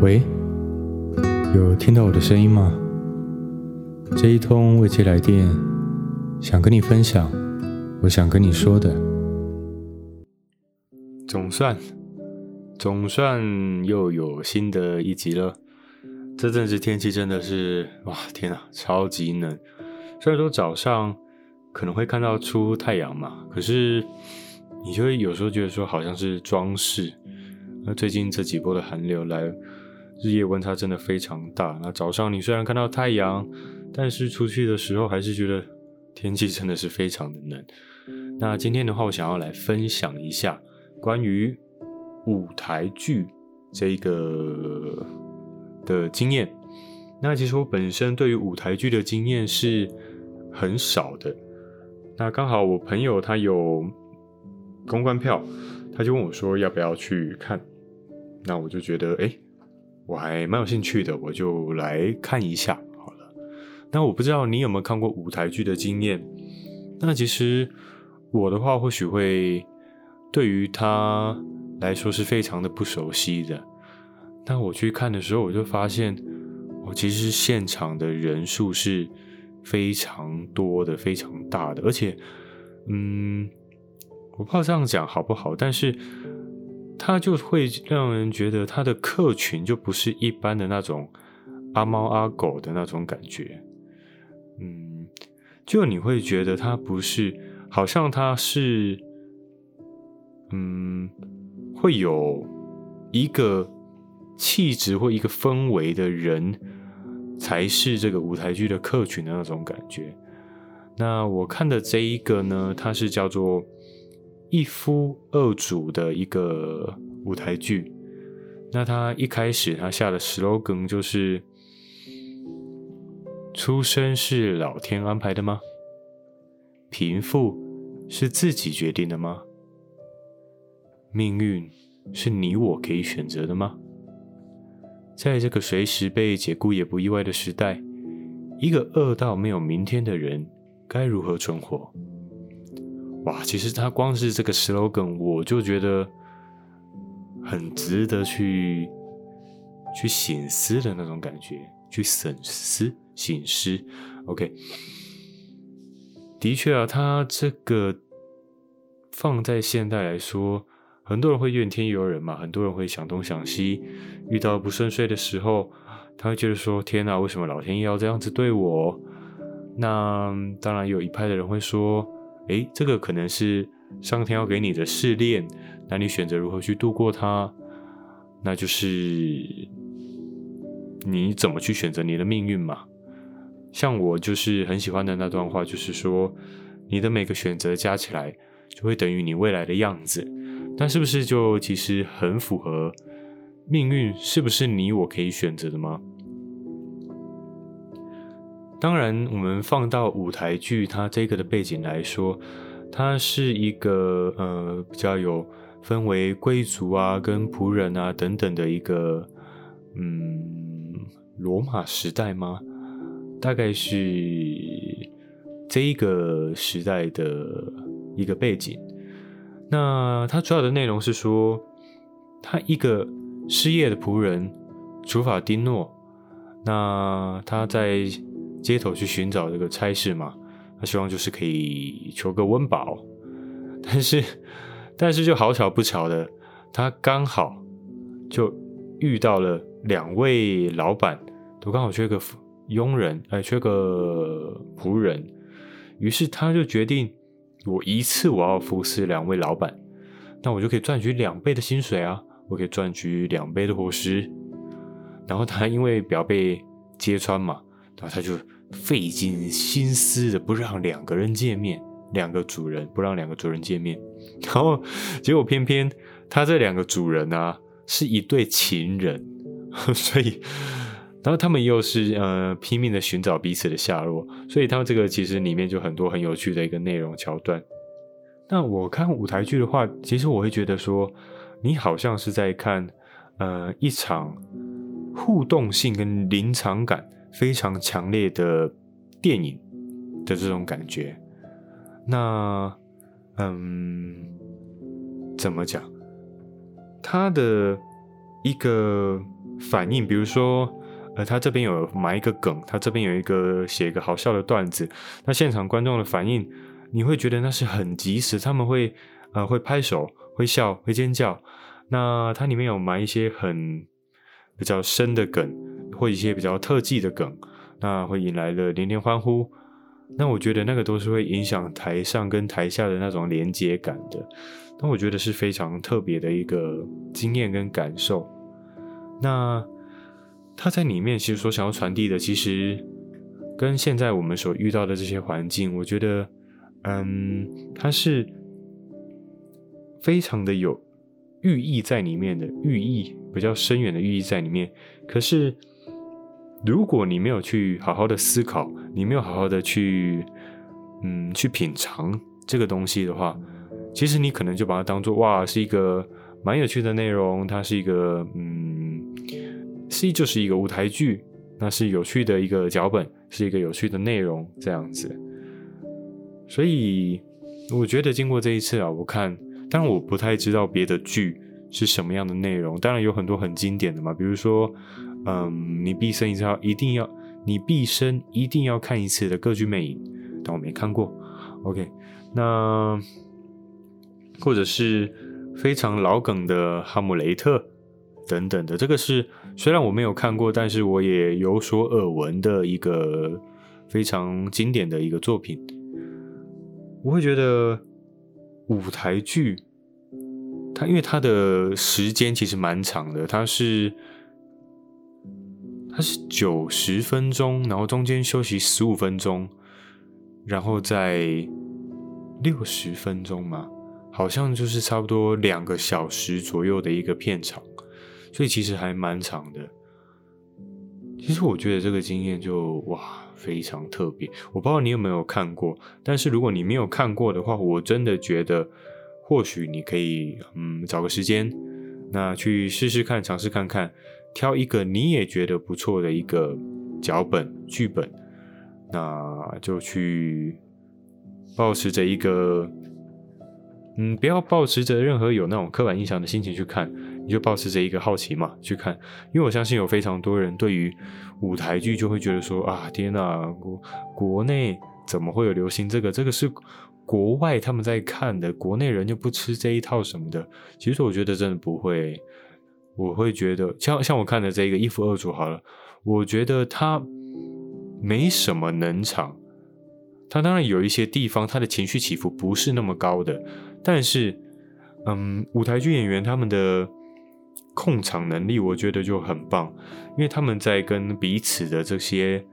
喂，有听到我的声音吗？这一通未接来电，想跟你分享，我想跟你说的。总算，总算又有新的一集了。这阵子天气真的是，哇，天啊，超级冷。虽然说早上可能会看到出太阳嘛，可是你就会有时候觉得说好像是装饰。那最近这几波的寒流来，日夜温差真的非常大。那早上你虽然看到太阳，但是出去的时候还是觉得天气真的是非常的冷。那今天的话，我想要来分享一下关于舞台剧这个的经验。那其实我本身对于舞台剧的经验是很少的。那刚好我朋友他有公关票，他就问我说要不要去看。那我就觉得，哎，我还蛮有兴趣的，我就来看一下好了。那我不知道你有没有看过舞台剧的经验？那其实我的话，或许会对于他来说是非常的不熟悉的。那我去看的时候，我就发现，我其实现场的人数是非常多的，非常大的，而且，嗯，我不知道这样讲好不好，但是。他就会让人觉得他的客群就不是一般的那种阿猫阿狗的那种感觉，嗯，就你会觉得他不是，好像他是，嗯，会有一个气质或一个氛围的人才是这个舞台剧的客群的那种感觉。那我看的这一个呢，它是叫做。一夫二主的一个舞台剧，那他一开始他下的 slogan 就是：出生是老天安排的吗？贫富是自己决定的吗？命运是你我可以选择的吗？在这个随时被解雇也不意外的时代，一个饿到没有明天的人该如何存活？哇，其实他光是这个 slogan，我就觉得很值得去去省思的那种感觉，去省思、省思。OK，的确啊，他这个放在现代来说，很多人会怨天尤人嘛，很多人会想东想西，遇到不顺遂的时候，他会觉得说：“天哪，为什么老天爷要这样子对我？”那当然有一派的人会说。诶，这个可能是上天要给你的试炼，那你选择如何去度过它，那就是你怎么去选择你的命运嘛。像我就是很喜欢的那段话，就是说你的每个选择加起来就会等于你未来的样子。但是不是就其实很符合命运？是不是你我可以选择的吗？当然，我们放到舞台剧它这个的背景来说，它是一个呃比较有分为贵族啊跟仆人啊等等的一个嗯罗马时代吗？大概是这一个时代的一个背景。那它主要的内容是说，他一个失业的仆人祖法丁诺，那他在。街头去寻找这个差事嘛，他希望就是可以求个温饱，但是，但是就好巧不巧的，他刚好就遇到了两位老板，都刚好缺个佣人，哎，缺个仆人，于是他就决定，我一次我要服侍两位老板，那我就可以赚取两倍的薪水啊，我可以赚取两倍的伙食，然后他因为不要被揭穿嘛。然后他就费尽心思的不让两个人见面，两个主人不让两个主人见面，然后结果偏偏他这两个主人啊是一对情人，所以然后他们又是呃拼命的寻找彼此的下落，所以他们这个其实里面就很多很有趣的一个内容桥段。那我看舞台剧的话，其实我会觉得说，你好像是在看呃一场互动性跟临场感。非常强烈的电影的这种感觉，那嗯，怎么讲？它的一个反应，比如说，呃，他这边有埋一个梗，他这边有一个写一个好笑的段子，那现场观众的反应，你会觉得那是很及时，他们会呃会拍手、会笑、会尖叫。那它里面有埋一些很比较深的梗，或一些比较特技的梗，那会引来了连连欢呼。那我觉得那个都是会影响台上跟台下的那种连接感的。那我觉得是非常特别的一个经验跟感受。那他在里面其实所想要传递的，其实跟现在我们所遇到的这些环境，我觉得，嗯，它是非常的有寓意在里面的，寓意比较深远的寓意在里面。可是，如果你没有去好好的思考，你没有好好的去，嗯，去品尝这个东西的话，其实你可能就把它当做哇，是一个蛮有趣的内容，它是一个嗯，是就是一个舞台剧，那是有趣的一个脚本，是一个有趣的内容这样子。所以我觉得经过这一次啊，我看，当然我不太知道别的剧是什么样的内容，当然有很多很经典的嘛，比如说嗯，你毕生一定要一定要，你毕生一定要看一次的《歌剧魅影》，但我没看过。OK，那。或者是非常老梗的《哈姆雷特》等等的，这个是虽然我没有看过，但是我也有所耳闻的一个非常经典的一个作品。我会觉得舞台剧，它因为它的时间其实蛮长的，它是它是九十分钟，然后中间休息十五分钟，然后再六十分钟嘛。好像就是差不多两个小时左右的一个片场，所以其实还蛮长的。其实我觉得这个经验就哇非常特别。我不知道你有没有看过，但是如果你没有看过的话，我真的觉得或许你可以嗯找个时间，那去试试看，尝试看看，挑一个你也觉得不错的一个脚本剧本，那就去抱持着一个。嗯，不要抱持着任何有那种刻板印象的心情去看，你就抱持着一个好奇嘛去看，因为我相信有非常多人对于舞台剧就会觉得说啊，天哪，国国内怎么会有流行这个？这个是国外他们在看的，国内人就不吃这一套什么的。其实我觉得真的不会，我会觉得像像我看的这个一夫二主好了，我觉得他没什么能场，他当然有一些地方他的情绪起伏不是那么高的。但是，嗯，舞台剧演员他们的控场能力，我觉得就很棒，因为他们在跟彼此的这些，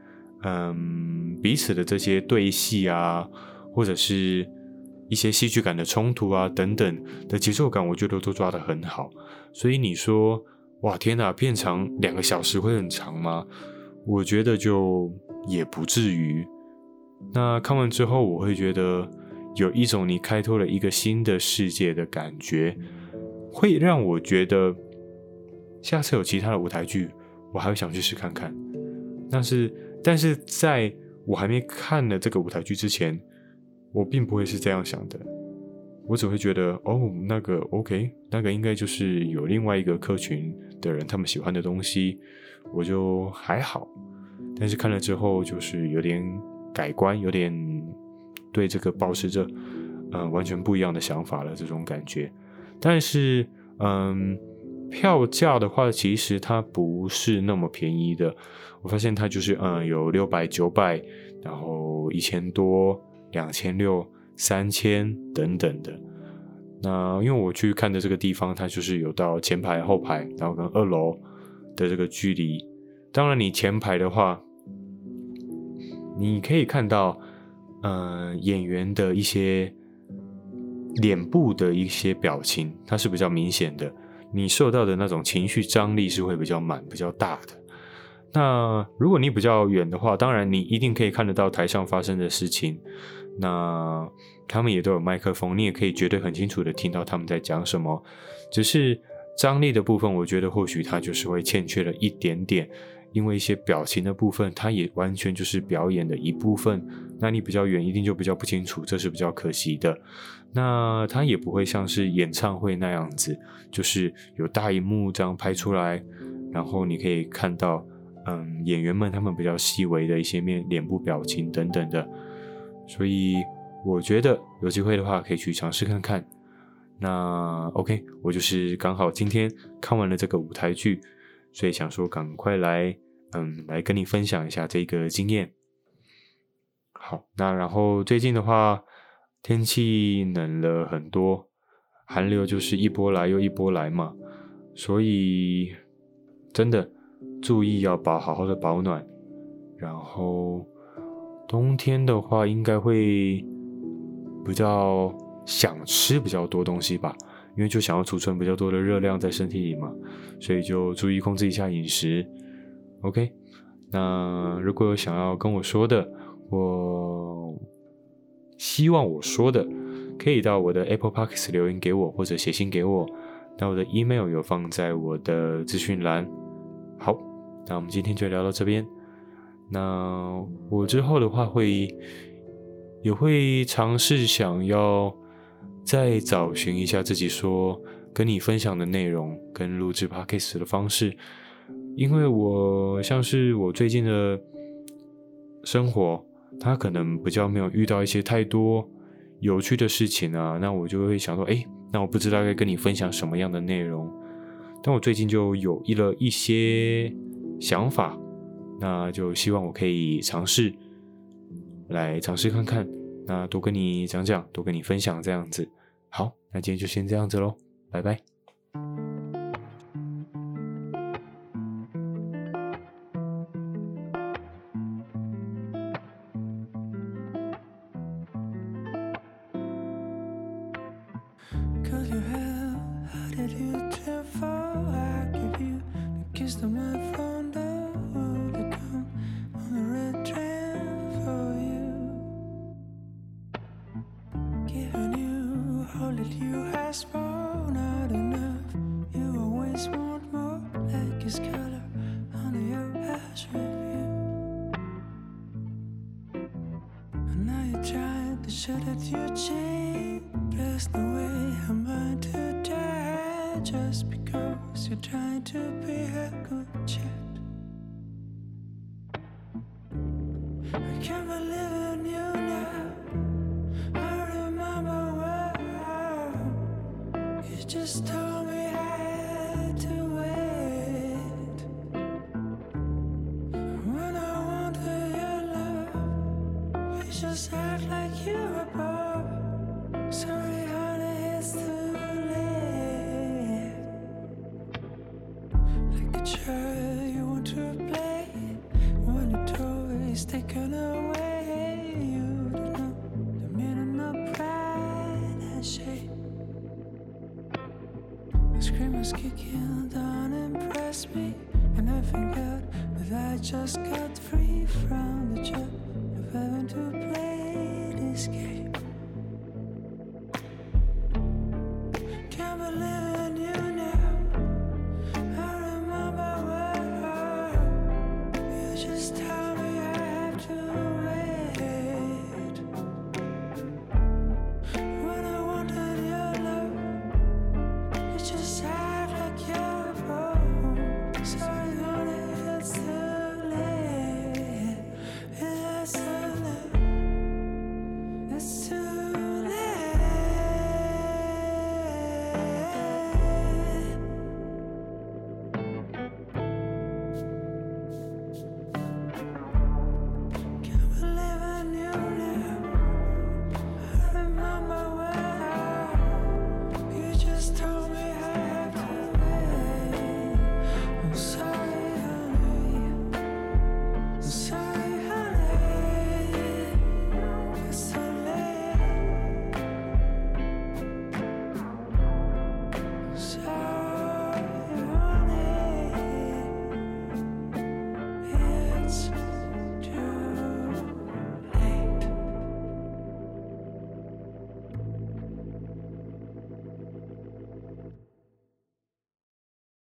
嗯，彼此的这些对戏啊，或者是一些戏剧感的冲突啊等等的节奏感，我觉得都抓得很好。所以你说，哇，天哪，片长两个小时会很长吗？我觉得就也不至于。那看完之后，我会觉得。有一种你开拓了一个新的世界的感觉，会让我觉得下次有其他的舞台剧，我还会想去试看看。但是，但是在我还没看了这个舞台剧之前，我并不会是这样想的。我只会觉得，哦，那个 OK，那个应该就是有另外一个客群的人，他们喜欢的东西，我就还好。但是看了之后，就是有点改观，有点。对这个保持着，嗯，完全不一样的想法了，这种感觉。但是，嗯，票价的话，其实它不是那么便宜的。我发现它就是，嗯，有六百、九百，然后一千多、两千六、三千等等的。那因为我去看的这个地方，它就是有到前排、后排，然后跟二楼的这个距离。当然，你前排的话，你可以看到。呃，演员的一些脸部的一些表情，它是比较明显的。你受到的那种情绪张力是会比较满、比较大的。那如果你比较远的话，当然你一定可以看得到台上发生的事情。那他们也都有麦克风，你也可以绝对很清楚的听到他们在讲什么。只是张力的部分，我觉得或许它就是会欠缺了一点点。因为一些表情的部分，它也完全就是表演的一部分。那你比较远，一定就比较不清楚，这是比较可惜的。那它也不会像是演唱会那样子，就是有大荧幕这样拍出来，然后你可以看到，嗯，演员们他们比较细微的一些面脸部表情等等的，所以我觉得有机会的话可以去尝试看看。那 OK，我就是刚好今天看完了这个舞台剧，所以想说赶快来，嗯，来跟你分享一下这个经验。好，那然后最近的话，天气冷了很多，寒流就是一波来又一波来嘛，所以真的注意要保好好的保暖。然后冬天的话，应该会比较想吃比较多东西吧，因为就想要储存比较多的热量在身体里嘛，所以就注意控制一下饮食。OK，那如果有想要跟我说的，我希望我说的可以到我的 Apple Podcast 留言给我，或者写信给我。那我的 email 有放在我的资讯栏。好，那我们今天就聊到这边。那我之后的话会也会尝试想要再找寻一下自己说跟你分享的内容跟录制 Podcast 的方式，因为我像是我最近的生活。他可能比较没有遇到一些太多有趣的事情啊，那我就会想说，哎，那我不知道该跟你分享什么样的内容。但我最近就有一了一些想法，那就希望我可以尝试来尝试看看，那多跟你讲讲，多跟你分享这样子。好，那今天就先这样子喽，拜拜。that you change. There's no way I'm going to die just because you try to be a good child. Just got free